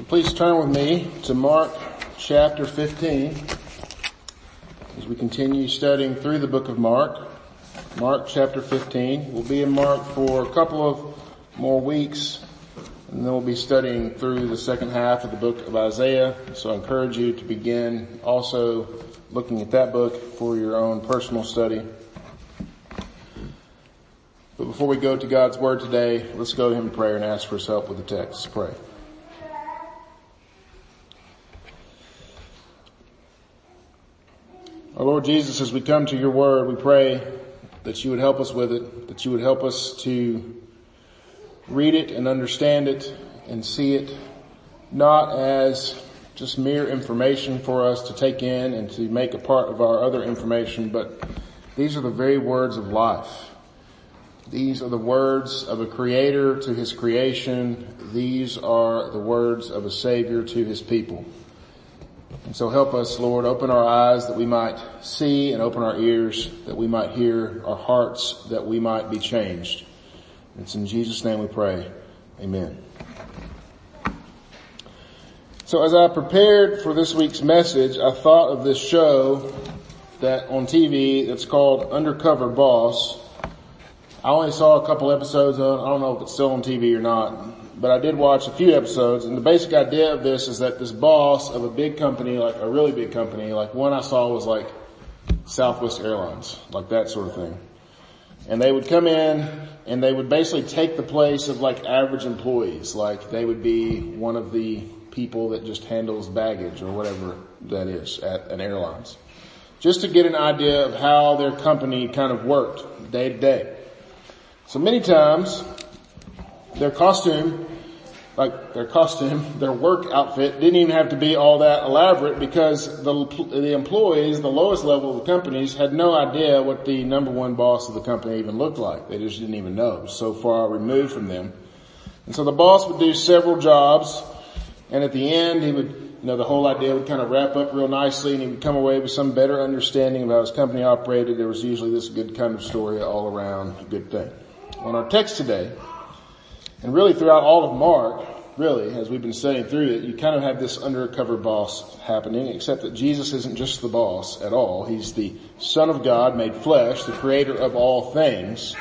So please turn with me to Mark chapter 15 as we continue studying through the book of Mark. Mark chapter 15. We'll be in Mark for a couple of more weeks and then we'll be studying through the second half of the book of Isaiah. So I encourage you to begin also looking at that book for your own personal study. But before we go to God's Word today, let's go to Him in prayer and ask for His help with the text. Pray. Our Lord Jesus, as we come to your Word, we pray that you would help us with it, that you would help us to read it and understand it and see it not as just mere information for us to take in and to make a part of our other information, but these are the very words of life. These are the words of a creator to his creation. These are the words of a savior to his people. And so help us, Lord, open our eyes that we might see and open our ears that we might hear, our hearts that we might be changed. It's in Jesus' name we pray. Amen. So as I prepared for this week's message, I thought of this show that on TV that's called Undercover Boss. I only saw a couple episodes of I don't know if it's still on TV or not, but I did watch a few episodes and the basic idea of this is that this boss of a big company, like a really big company, like one I saw was like Southwest Airlines, like that sort of thing. And they would come in and they would basically take the place of like average employees, like they would be one of the people that just handles baggage or whatever that is at an airlines. Just to get an idea of how their company kind of worked day to day. So many times, their costume, like their costume, their work outfit didn't even have to be all that elaborate because the, the employees, the lowest level of the companies had no idea what the number one boss of the company even looked like. They just didn't even know. so far removed from them. And so the boss would do several jobs and at the end he would, you know, the whole idea would kind of wrap up real nicely and he would come away with some better understanding of how his company operated. There was usually this good kind of story all around, a good thing on our text today, and really throughout all of Mark, really, as we've been studying through it, you kind of have this undercover boss happening, except that Jesus isn't just the boss at all. He's the Son of God made flesh, the creator of all things.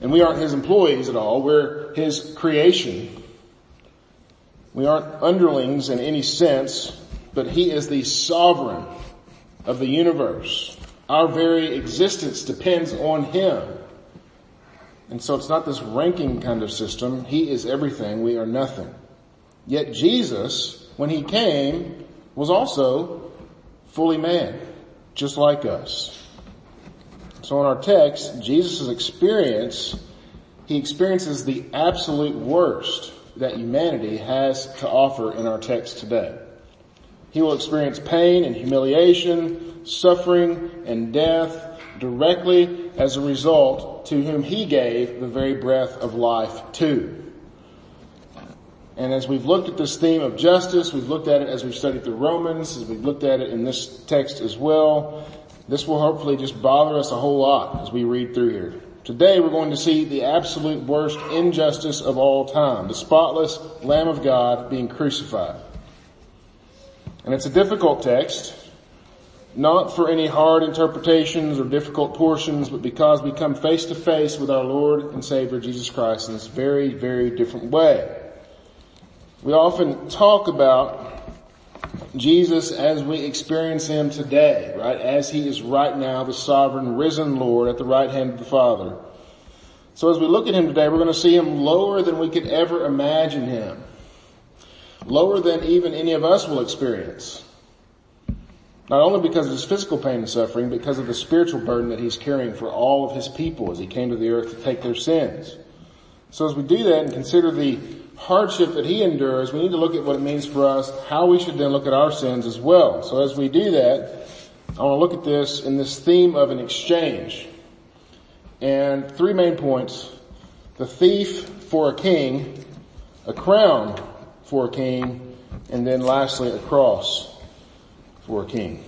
And we aren't his employees at all. We're his creation. We aren't underlings in any sense, but he is the sovereign of the universe. Our very existence depends on him. And so it's not this ranking kind of system. He is everything. We are nothing. Yet Jesus, when he came, was also fully man, just like us. So in our text, Jesus' experience, he experiences the absolute worst that humanity has to offer in our text today. He will experience pain and humiliation, suffering and death directly as a result to whom he gave the very breath of life to. And as we've looked at this theme of justice, we've looked at it as we've studied the Romans, as we've looked at it in this text as well, this will hopefully just bother us a whole lot as we read through here. Today we're going to see the absolute worst injustice of all time, the spotless Lamb of God being crucified. And it's a difficult text, not for any hard interpretations or difficult portions, but because we come face to face with our Lord and Savior Jesus Christ in this very, very different way. We often talk about Jesus as we experience Him today, right? As He is right now the sovereign risen Lord at the right hand of the Father. So as we look at Him today, we're going to see Him lower than we could ever imagine Him. Lower than even any of us will experience. Not only because of his physical pain and suffering, but because of the spiritual burden that he's carrying for all of his people as he came to the earth to take their sins. So as we do that and consider the hardship that he endures, we need to look at what it means for us, how we should then look at our sins as well. So as we do that, I want to look at this in this theme of an exchange. And three main points. The thief for a king, a crown for a king, and then lastly a cross for a king.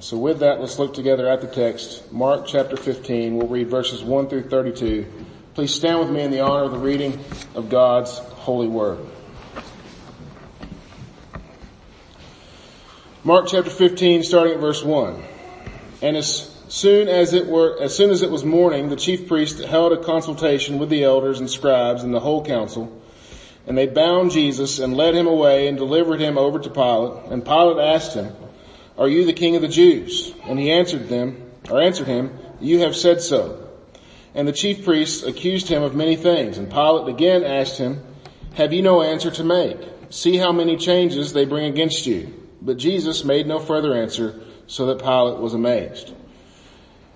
So with that, let's look together at the text. Mark chapter 15, we'll read verses 1 through 32. Please stand with me in the honor of the reading of God's holy word. Mark chapter 15 starting at verse 1. And as soon as it were, as soon as it was morning, the chief priest held a consultation with the elders and scribes and the whole council. And they bound Jesus and led him away and delivered him over to Pilate. And Pilate asked him, are you the king of the Jews? And he answered them, or answered him, you have said so. And the chief priests accused him of many things. And Pilate again asked him, have you no answer to make? See how many changes they bring against you. But Jesus made no further answer, so that Pilate was amazed.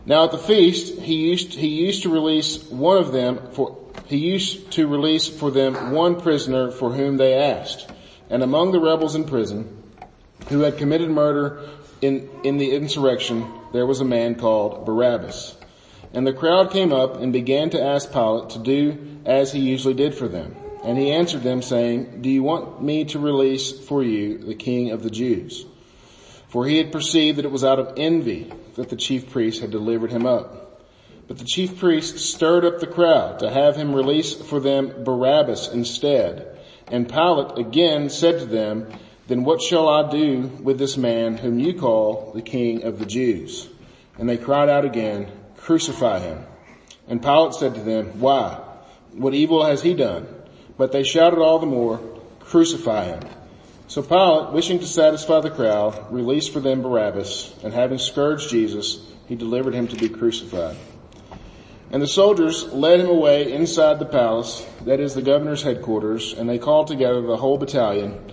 Now at the feast, he used, he used to release one of them for, he used to release for them one prisoner for whom they asked. And among the rebels in prison, who had committed murder in, in the insurrection, there was a man called Barabbas. And the crowd came up and began to ask Pilate to do as he usually did for them. And he answered them saying, do you want me to release for you the king of the Jews? For he had perceived that it was out of envy that the chief priests had delivered him up. But the chief priests stirred up the crowd to have him release for them Barabbas instead. And Pilate again said to them, then what shall I do with this man whom you call the king of the Jews? And they cried out again, crucify him. And Pilate said to them, why? What evil has he done? But they shouted all the more, crucify him. So Pilate, wishing to satisfy the crowd, released for them Barabbas, and having scourged Jesus, he delivered him to be crucified. And the soldiers led him away inside the palace, that is the governor's headquarters, and they called together the whole battalion,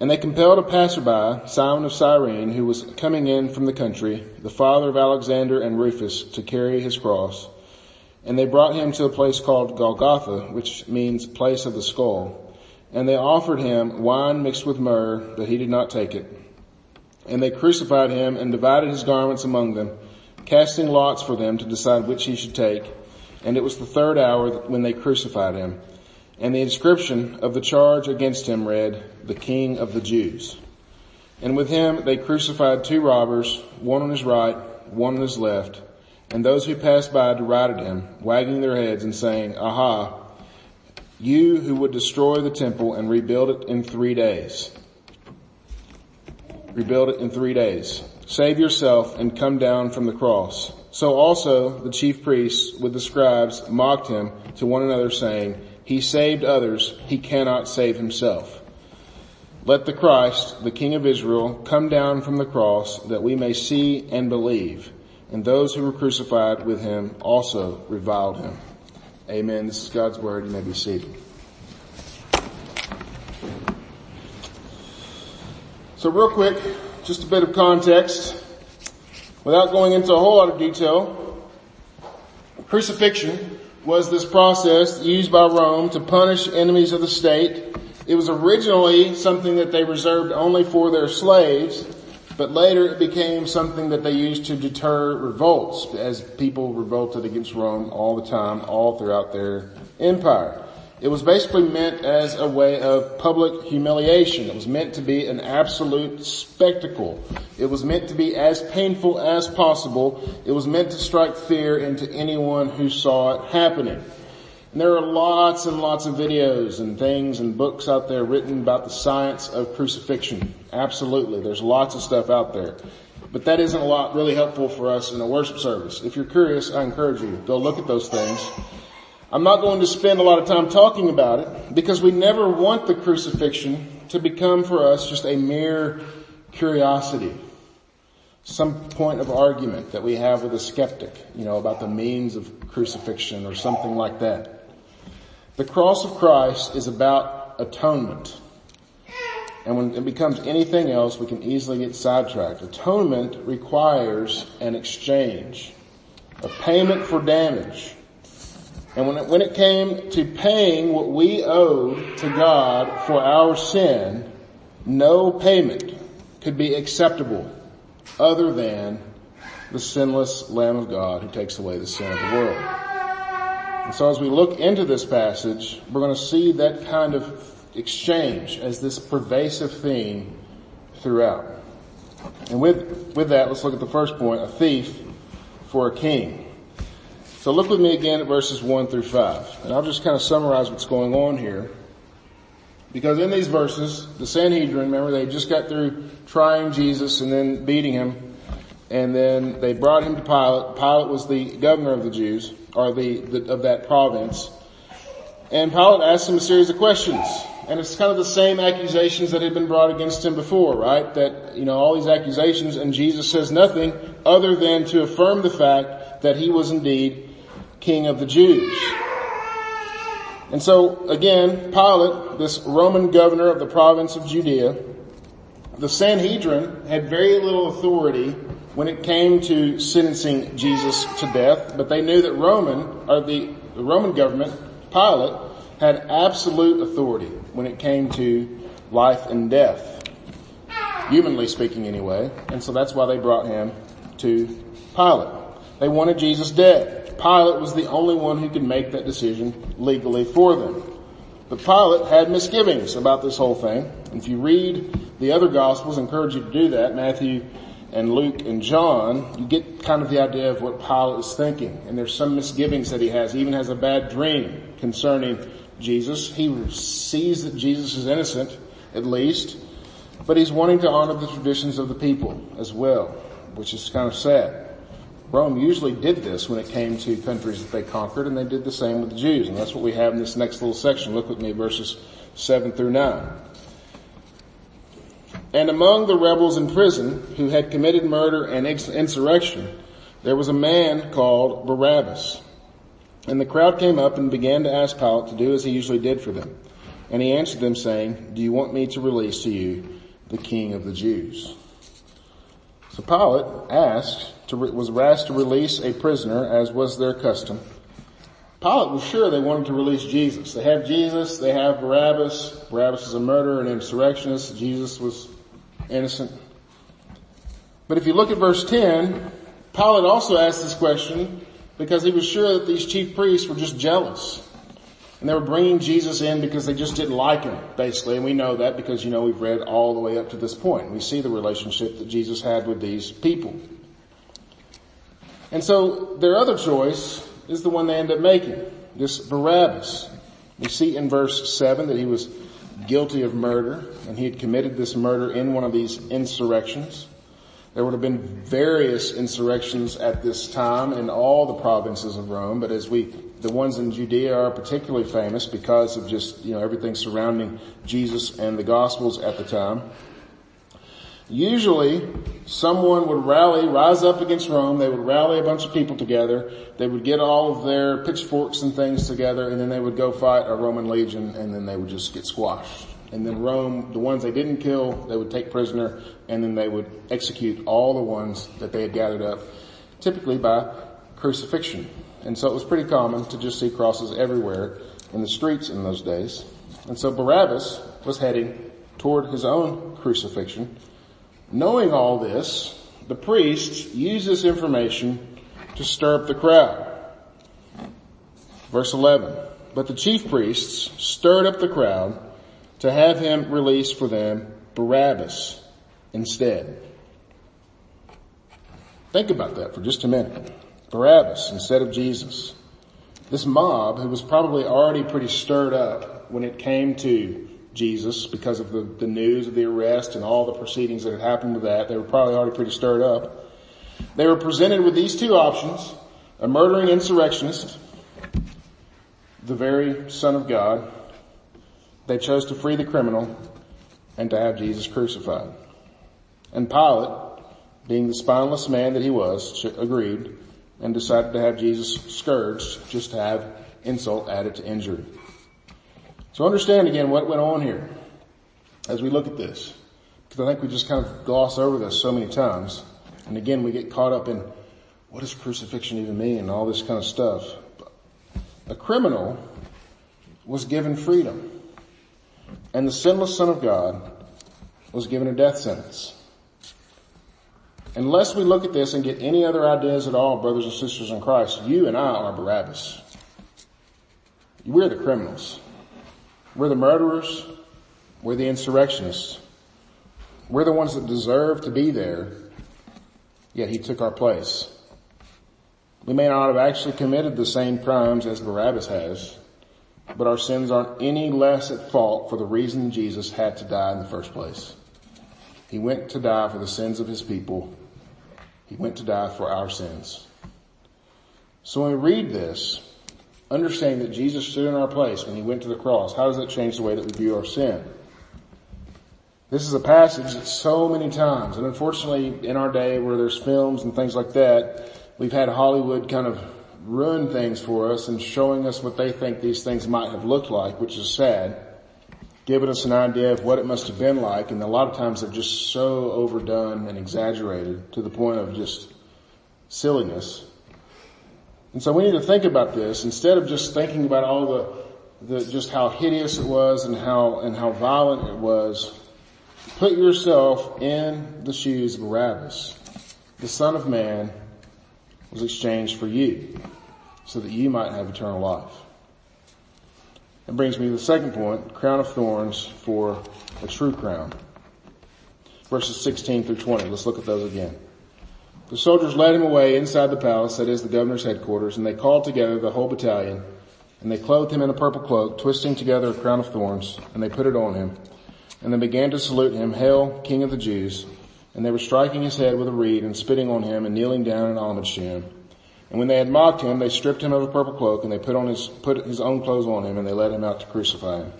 And they compelled a passerby, Simon of Cyrene, who was coming in from the country, the father of Alexander and Rufus, to carry his cross. And they brought him to a place called Golgotha, which means place of the skull. And they offered him wine mixed with myrrh, but he did not take it. And they crucified him and divided his garments among them, casting lots for them to decide which he should take. And it was the third hour when they crucified him. And the inscription of the charge against him read, the King of the Jews. And with him they crucified two robbers, one on his right, one on his left. And those who passed by derided him, wagging their heads and saying, Aha, you who would destroy the temple and rebuild it in three days. Rebuild it in three days. Save yourself and come down from the cross. So also the chief priests with the scribes mocked him to one another saying, he saved others, he cannot save himself. Let the Christ, the King of Israel, come down from the cross that we may see and believe. And those who were crucified with him also reviled him. Amen. This is God's word. You may be seated. So real quick, just a bit of context. Without going into a whole lot of detail, crucifixion was this process used by Rome to punish enemies of the state. It was originally something that they reserved only for their slaves, but later it became something that they used to deter revolts as people revolted against Rome all the time, all throughout their empire. It was basically meant as a way of public humiliation. It was meant to be an absolute spectacle. It was meant to be as painful as possible. It was meant to strike fear into anyone who saw it happening. And there are lots and lots of videos and things and books out there written about the science of crucifixion. Absolutely. There's lots of stuff out there. But that isn't a lot really helpful for us in a worship service. If you're curious, I encourage you, go look at those things. I'm not going to spend a lot of time talking about it because we never want the crucifixion to become for us just a mere curiosity. Some point of argument that we have with a skeptic, you know, about the means of crucifixion or something like that. The cross of Christ is about atonement. And when it becomes anything else, we can easily get sidetracked. Atonement requires an exchange, a payment for damage. And when it, when it came to paying what we owed to God for our sin, no payment could be acceptable other than the sinless Lamb of God who takes away the sin of the world. And so as we look into this passage, we're going to see that kind of exchange as this pervasive theme throughout. And with, with that, let's look at the first point, a thief for a king. So look with me again at verses 1 through 5. And I'll just kind of summarize what's going on here. Because in these verses, the Sanhedrin, remember they just got through trying Jesus and then beating him. And then they brought him to Pilate. Pilate was the governor of the Jews, or the, the of that province. And Pilate asked him a series of questions. And it's kind of the same accusations that had been brought against him before, right? That, you know, all these accusations and Jesus says nothing other than to affirm the fact that he was indeed king of the Jews. And so again, Pilate, this Roman governor of the province of Judea, the Sanhedrin had very little authority when it came to sentencing Jesus to death, but they knew that Roman, or the, the Roman government, Pilate, had absolute authority when it came to life and death. Humanly speaking anyway. And so that's why they brought him to Pilate. They wanted Jesus dead. Pilate was the only one who could make that decision legally for them. But Pilate had misgivings about this whole thing. If you read the other gospels, I encourage you to do that, Matthew and Luke and John, you get kind of the idea of what Pilate is thinking. And there's some misgivings that he has. He even has a bad dream concerning Jesus. He sees that Jesus is innocent, at least, but he's wanting to honor the traditions of the people as well, which is kind of sad. Rome usually did this when it came to countries that they conquered, and they did the same with the Jews, and that's what we have in this next little section. Look with me, verses 7 through 9. And among the rebels in prison who had committed murder and insurrection, there was a man called Barabbas and the crowd came up and began to ask Pilate to do as he usually did for them. And he answered them saying, do you want me to release to you the king of the Jews? So Pilate asked to, was asked to release a prisoner as was their custom. Pilate was sure they wanted to release Jesus. They have Jesus, they have Barabbas. Barabbas is a murderer and insurrectionist. Jesus was innocent. But if you look at verse 10, Pilate also asked this question because he was sure that these chief priests were just jealous. And they were bringing Jesus in because they just didn't like him, basically. And we know that because, you know, we've read all the way up to this point. We see the relationship that Jesus had with these people. And so their other choice is the one they end up making. This Barabbas. We see in verse 7 that he was guilty of murder and he had committed this murder in one of these insurrections. There would have been various insurrections at this time in all the provinces of Rome, but as we, the ones in Judea are particularly famous because of just, you know, everything surrounding Jesus and the Gospels at the time. Usually, someone would rally, rise up against Rome, they would rally a bunch of people together, they would get all of their pitchforks and things together, and then they would go fight a Roman legion, and then they would just get squashed. And then Rome, the ones they didn't kill, they would take prisoner and then they would execute all the ones that they had gathered up, typically by crucifixion. And so it was pretty common to just see crosses everywhere in the streets in those days. And so Barabbas was heading toward his own crucifixion. Knowing all this, the priests used this information to stir up the crowd. Verse 11. But the chief priests stirred up the crowd to have him release for them Barabbas instead. Think about that for just a minute. Barabbas instead of Jesus. This mob, who was probably already pretty stirred up when it came to Jesus because of the, the news of the arrest and all the proceedings that had happened to that, they were probably already pretty stirred up. They were presented with these two options, a murdering insurrectionist, the very son of God, they chose to free the criminal and to have Jesus crucified. And Pilate, being the spineless man that he was, agreed and decided to have Jesus scourged just to have insult added to injury. So understand again what went on here as we look at this. Because I think we just kind of gloss over this so many times. And again, we get caught up in what does crucifixion even mean and all this kind of stuff. A criminal was given freedom. And the sinless son of God was given a death sentence. Unless we look at this and get any other ideas at all, brothers and sisters in Christ, you and I are Barabbas. We're the criminals. We're the murderers. We're the insurrectionists. We're the ones that deserve to be there, yet he took our place. We may not have actually committed the same crimes as Barabbas has, but our sins aren't any less at fault for the reason Jesus had to die in the first place. He went to die for the sins of his people. He went to die for our sins. So when we read this, understanding that Jesus stood in our place when he went to the cross, how does that change the way that we view our sin? This is a passage that so many times, and unfortunately in our day where there's films and things like that, we've had Hollywood kind of ruin things for us and showing us what they think these things might have looked like, which is sad, giving us an idea of what it must have been like, and a lot of times they're just so overdone and exaggerated to the point of just silliness. And so we need to think about this instead of just thinking about all the, the just how hideous it was and how and how violent it was. Put yourself in the shoes of Barabbas. The Son of Man was exchanged for you so that you might have eternal life. That brings me to the second point, crown of thorns for a true crown. Verses 16 through 20. Let's look at those again. The soldiers led him away inside the palace, that is the governor's headquarters, and they called together the whole battalion, and they clothed him in a purple cloak, twisting together a crown of thorns, and they put it on him. And they began to salute him, Hail, King of the Jews. And they were striking his head with a reed and spitting on him and kneeling down in homage to him. And when they had mocked him, they stripped him of a purple cloak and they put on his, put his own clothes on him and they led him out to crucify him.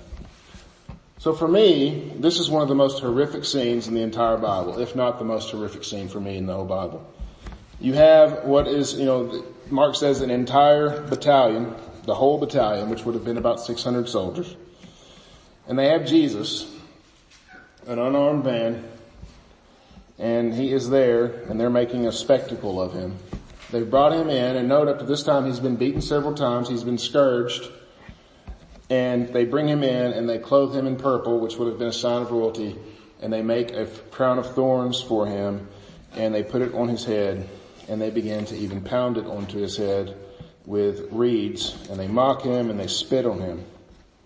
So for me, this is one of the most horrific scenes in the entire Bible, if not the most horrific scene for me in the whole Bible. You have what is, you know, Mark says an entire battalion, the whole battalion, which would have been about 600 soldiers. And they have Jesus, an unarmed man, and he is there and they're making a spectacle of him. They've brought him in and note up to this time he's been beaten several times, he's been scourged, and they bring him in and they clothe him in purple, which would have been a sign of royalty, and they make a crown of thorns for him, and they put it on his head, and they begin to even pound it onto his head with reeds, and they mock him and they spit on him.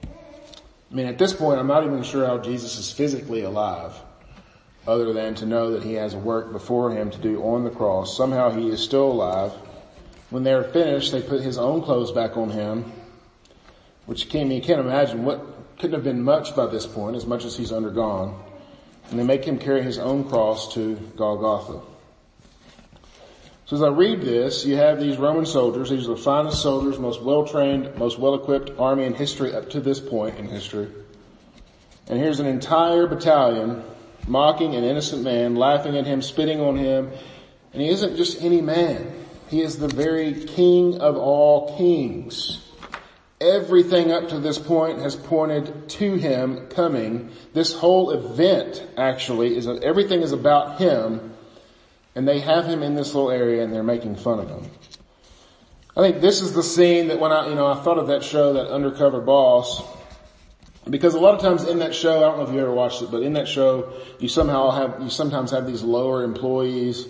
I mean, at this point, I'm not even sure how Jesus is physically alive, other than to know that he has a work before him to do on the cross. Somehow he is still alive. When they're finished, they put his own clothes back on him, which can, you can't imagine what couldn't have been much by this point, as much as he's undergone. And they make him carry his own cross to Golgotha. So as I read this, you have these Roman soldiers. These are the finest soldiers, most well-trained, most well-equipped army in history up to this point in history. And here's an entire battalion mocking an innocent man, laughing at him, spitting on him. And he isn't just any man. He is the very king of all kings. Everything up to this point has pointed to him coming. This whole event actually is, everything is about him and they have him in this little area and they're making fun of him. I think this is the scene that when I, you know, I thought of that show, that undercover boss, because a lot of times in that show, I don't know if you ever watched it, but in that show, you somehow have, you sometimes have these lower employees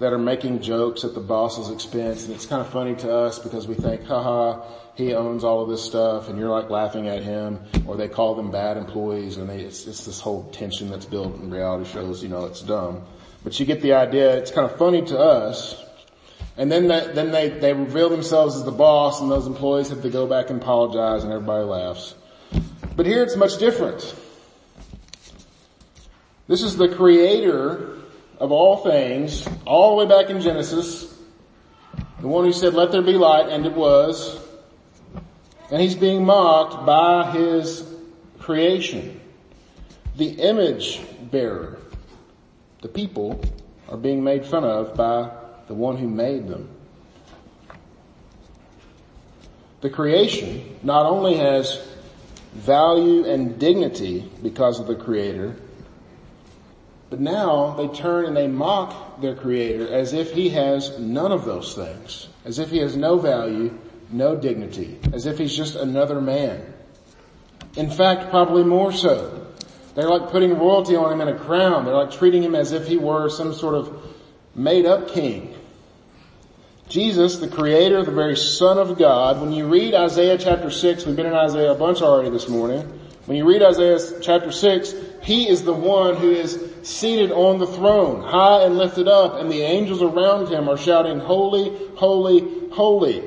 that are making jokes at the boss's expense and it's kind of funny to us because we think, haha, he owns all of this stuff and you're like laughing at him or they call them bad employees and they, it's, it's this whole tension that's built in reality shows, you know, it's dumb. But you get the idea. It's kind of funny to us. And then that, then they, they reveal themselves as the boss and those employees have to go back and apologize and everybody laughs. But here it's much different. This is the creator of all things, all the way back in Genesis. The one who said, let there be light, and it was. And he's being mocked by his creation. The image bearer the people are being made fun of by the one who made them. The creation not only has value and dignity because of the creator, but now they turn and they mock their creator as if he has none of those things, as if he has no value, no dignity, as if he's just another man. In fact, probably more so. They're like putting royalty on him in a crown. They're like treating him as if he were some sort of made up king. Jesus, the creator, the very son of God, when you read Isaiah chapter 6, we've been in Isaiah a bunch already this morning. When you read Isaiah chapter 6, he is the one who is seated on the throne, high and lifted up, and the angels around him are shouting, holy, holy, holy.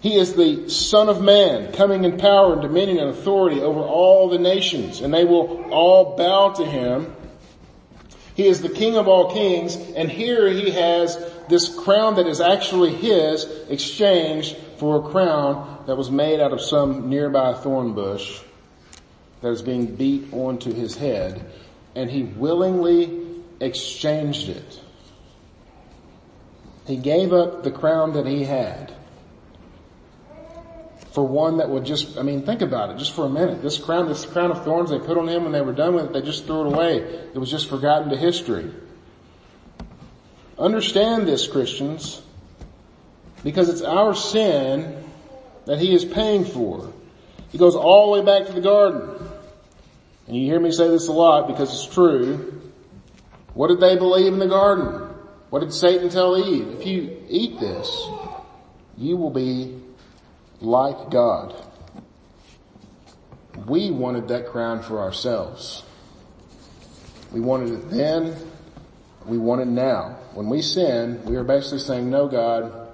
He is the son of man coming in power and dominion and authority over all the nations and they will all bow to him. He is the king of all kings and here he has this crown that is actually his exchanged for a crown that was made out of some nearby thorn bush that is being beat onto his head and he willingly exchanged it. He gave up the crown that he had for one that would just, I mean, think about it just for a minute. This crown, this crown of thorns they put on him when they were done with it, they just threw it away. It was just forgotten to history. Understand this, Christians, because it's our sin that he is paying for. He goes all the way back to the garden. And you hear me say this a lot because it's true. What did they believe in the garden? What did Satan tell Eve? If you eat this, you will be like God. We wanted that crown for ourselves. We wanted it then. We want it now. When we sin, we are basically saying, no God,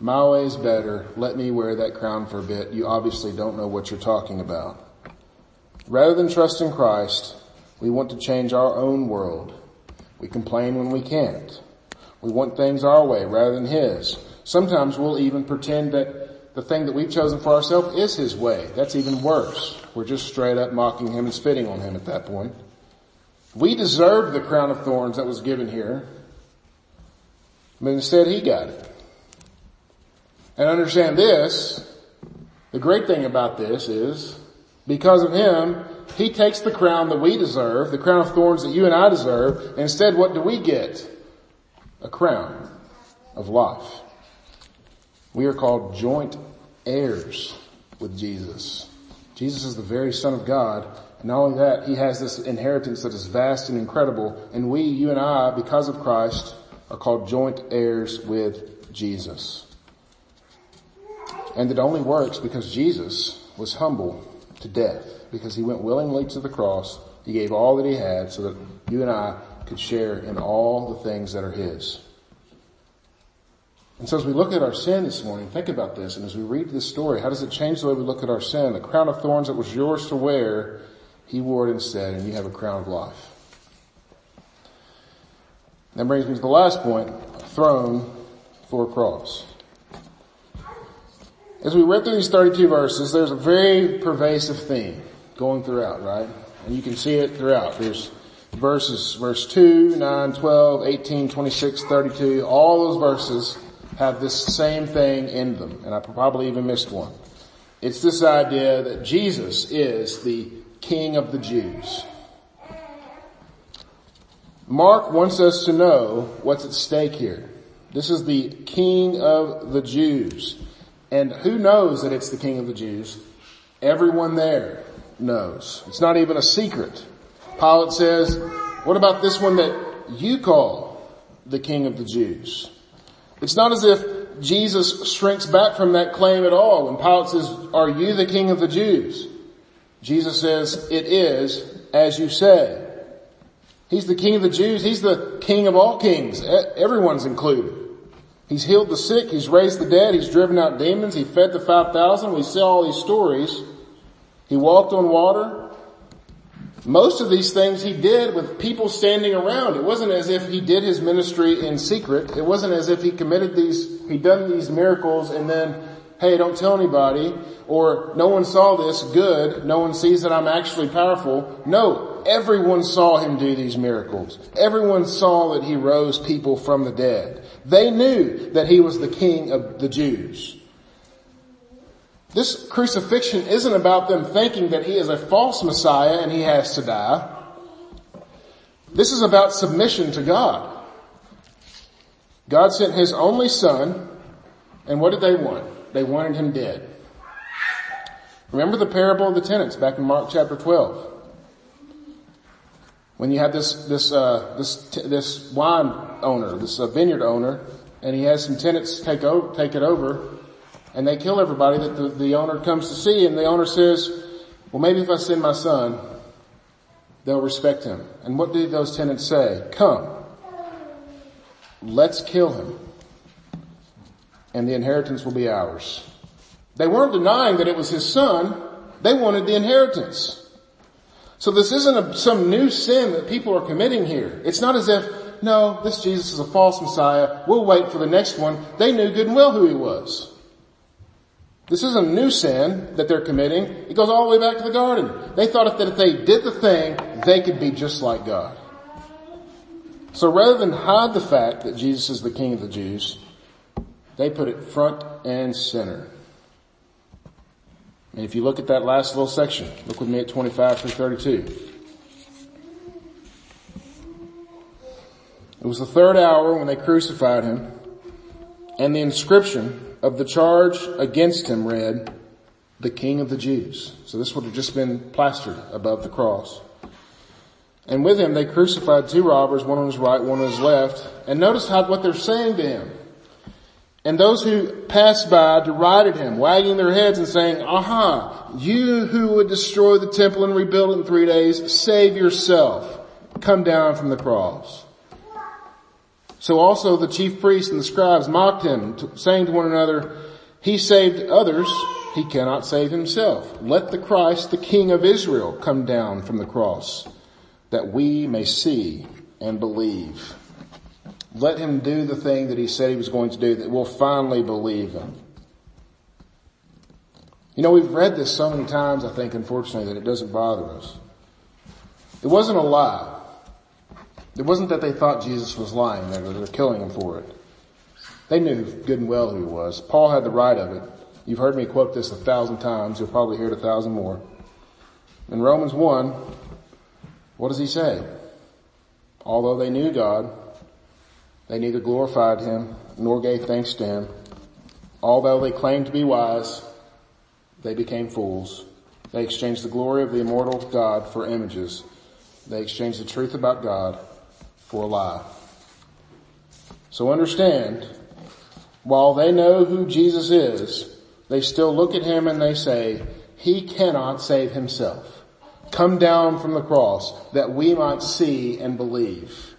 my way is better. Let me wear that crown for a bit. You obviously don't know what you're talking about. Rather than trust in Christ, we want to change our own world. We complain when we can't. We want things our way rather than His. Sometimes we'll even pretend that the thing that we've chosen for ourselves is his way. That's even worse. We're just straight up mocking him and spitting on him at that point. We deserved the crown of thorns that was given here, but instead he got it. And understand this, the great thing about this is, because of him, he takes the crown that we deserve, the crown of thorns that you and I deserve, and instead what do we get? A crown of life. We are called joint heirs with Jesus. Jesus is the very son of God. And not only that, he has this inheritance that is vast and incredible. And we, you and I, because of Christ, are called joint heirs with Jesus. And it only works because Jesus was humble to death because he went willingly to the cross. He gave all that he had so that you and I could share in all the things that are his. And so as we look at our sin this morning, think about this, and as we read this story, how does it change the way we look at our sin? The crown of thorns that was yours to wear, he wore it instead, and you have a crown of life. That brings me to the last point, a throne for a cross. As we read through these 32 verses, there's a very pervasive theme going throughout, right? And you can see it throughout. There's verses, verse 2, 9, 12, 18, 26, 32, all those verses have this same thing in them, and I probably even missed one. It's this idea that Jesus is the King of the Jews. Mark wants us to know what's at stake here. This is the King of the Jews. And who knows that it's the King of the Jews? Everyone there knows. It's not even a secret. Pilate says, what about this one that you call the King of the Jews? It's not as if Jesus shrinks back from that claim at all when Pilate says, are you the king of the Jews? Jesus says, it is as you say. He's the king of the Jews. He's the king of all kings. Everyone's included. He's healed the sick. He's raised the dead. He's driven out demons. He fed the 5,000. We see all these stories. He walked on water. Most of these things he did with people standing around. It wasn't as if he did his ministry in secret. It wasn't as if he committed these, he'd done these miracles and then, hey, don't tell anybody, or no one saw this, good, no one sees that I'm actually powerful. No, everyone saw him do these miracles. Everyone saw that he rose people from the dead. They knew that he was the king of the Jews. This crucifixion isn't about them thinking that he is a false Messiah and he has to die. This is about submission to God. God sent his only son, and what did they want? They wanted him dead. Remember the parable of the tenants back in Mark chapter 12. When you have this, this, uh, this, this wine owner, this uh, vineyard owner, and he has some tenants take over, take it over and they kill everybody that the, the owner comes to see and the owner says, well maybe if I send my son, they'll respect him. And what did those tenants say? Come, let's kill him and the inheritance will be ours. They weren't denying that it was his son. They wanted the inheritance. So this isn't a, some new sin that people are committing here. It's not as if, no, this Jesus is a false Messiah. We'll wait for the next one. They knew good and well who he was. This isn't a new sin that they're committing. It goes all the way back to the garden. They thought that if they did the thing, they could be just like God. So rather than hide the fact that Jesus is the King of the Jews, they put it front and center. And if you look at that last little section, look with me at 25 through 32. It was the third hour when they crucified him, and the inscription of the charge against him read, the King of the Jews. So this would have just been plastered above the cross. And with him they crucified two robbers, one on his right, one on his left. And notice how, what they're saying to him. And those who passed by derided him, wagging their heads and saying, aha, you who would destroy the temple and rebuild it in three days, save yourself. Come down from the cross. So also the chief priests and the scribes mocked him, saying to one another, he saved others, he cannot save himself. Let the Christ, the King of Israel, come down from the cross, that we may see and believe. Let him do the thing that he said he was going to do that we'll finally believe him. You know, we've read this so many times, I think, unfortunately, that it doesn't bother us. It wasn't a lie. It wasn't that they thought Jesus was lying, they were killing him for it. They knew good and well who he was. Paul had the right of it. You've heard me quote this a thousand times. You'll probably hear it a thousand more. In Romans 1, what does he say? Although they knew God, they neither glorified him nor gave thanks to him. Although they claimed to be wise, they became fools. They exchanged the glory of the immortal God for images. They exchanged the truth about God for a lie. So understand, while they know who Jesus is, they still look at him and they say, he cannot save himself. Come down from the cross that we might see and believe.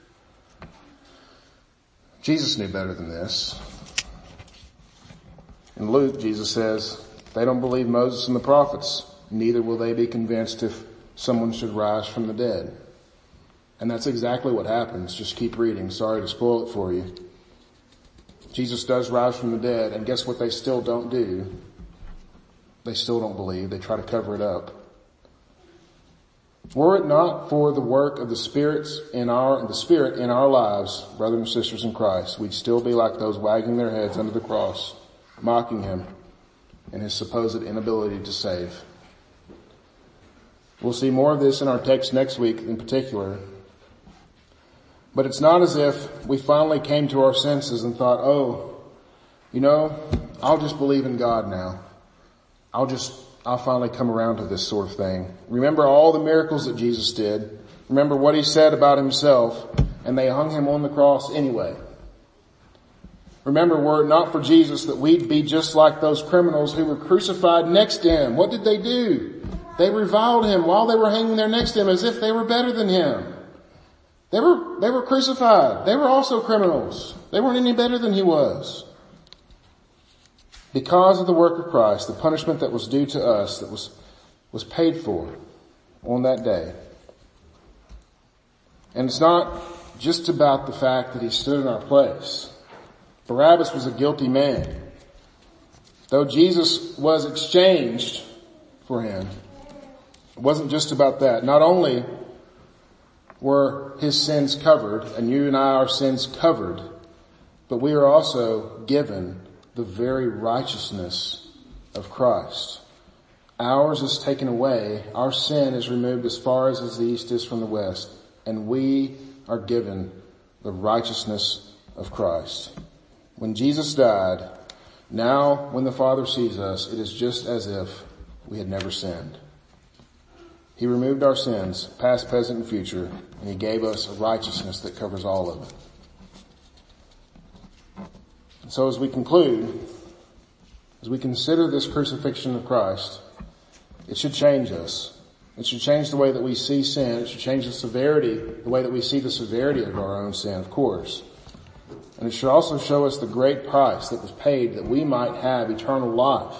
Jesus knew better than this. In Luke, Jesus says, they don't believe Moses and the prophets, neither will they be convinced if someone should rise from the dead. And that's exactly what happens. Just keep reading. Sorry to spoil it for you. Jesus does rise from the dead, and guess what they still don't do? They still don't believe. They try to cover it up. Were it not for the work of the spirits in our, the spirit in our lives, brothers and sisters in Christ, we'd still be like those wagging their heads under the cross, mocking him and his supposed inability to save. We'll see more of this in our text next week in particular. But it's not as if we finally came to our senses and thought, oh, you know, I'll just believe in God now. I'll just I'll finally come around to this sort of thing. Remember all the miracles that Jesus did. Remember what he said about himself and they hung him on the cross anyway. Remember were it not for Jesus that we'd be just like those criminals who were crucified next to him. What did they do? They reviled him while they were hanging there next to him as if they were better than him. They were, they were crucified. They were also criminals. They weren't any better than he was. Because of the work of Christ, the punishment that was due to us, that was, was paid for on that day. And it's not just about the fact that he stood in our place. Barabbas was a guilty man. Though Jesus was exchanged for him, it wasn't just about that. Not only were his sins covered, and you and I, our sins covered, but we are also given the very righteousness of Christ. Ours is taken away, our sin is removed as far as the east is from the west, and we are given the righteousness of Christ. When Jesus died, now when the Father sees us, it is just as if we had never sinned. He removed our sins, past, present, and future, and He gave us a righteousness that covers all of it. So as we conclude, as we consider this crucifixion of Christ, it should change us. It should change the way that we see sin. It should change the severity, the way that we see the severity of our own sin, of course. And it should also show us the great price that was paid that we might have eternal life.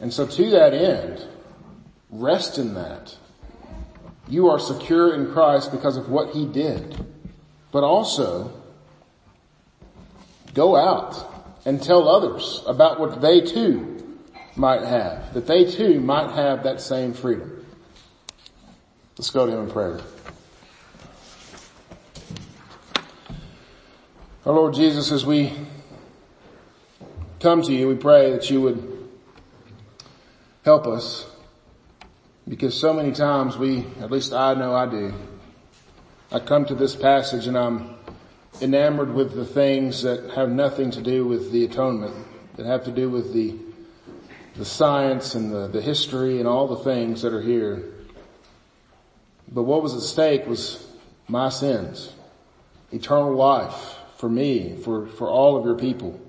And so to that end, rest in that. You are secure in Christ because of what He did. But also, go out and tell others about what they too might have, that they too might have that same freedom. Let's go to Him in prayer. Our Lord Jesus, as we come to you, we pray that you would help us because so many times we, at least I know I do, I come to this passage and I'm enamored with the things that have nothing to do with the atonement, that have to do with the, the science and the, the history and all the things that are here. But what was at stake was my sins, eternal life for me, for, for all of your people.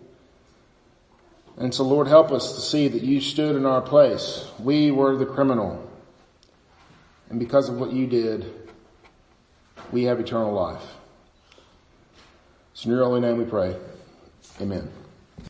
And so Lord help us to see that you stood in our place. We were the criminal. And because of what you did, we have eternal life. It's in your holy name we pray. Amen.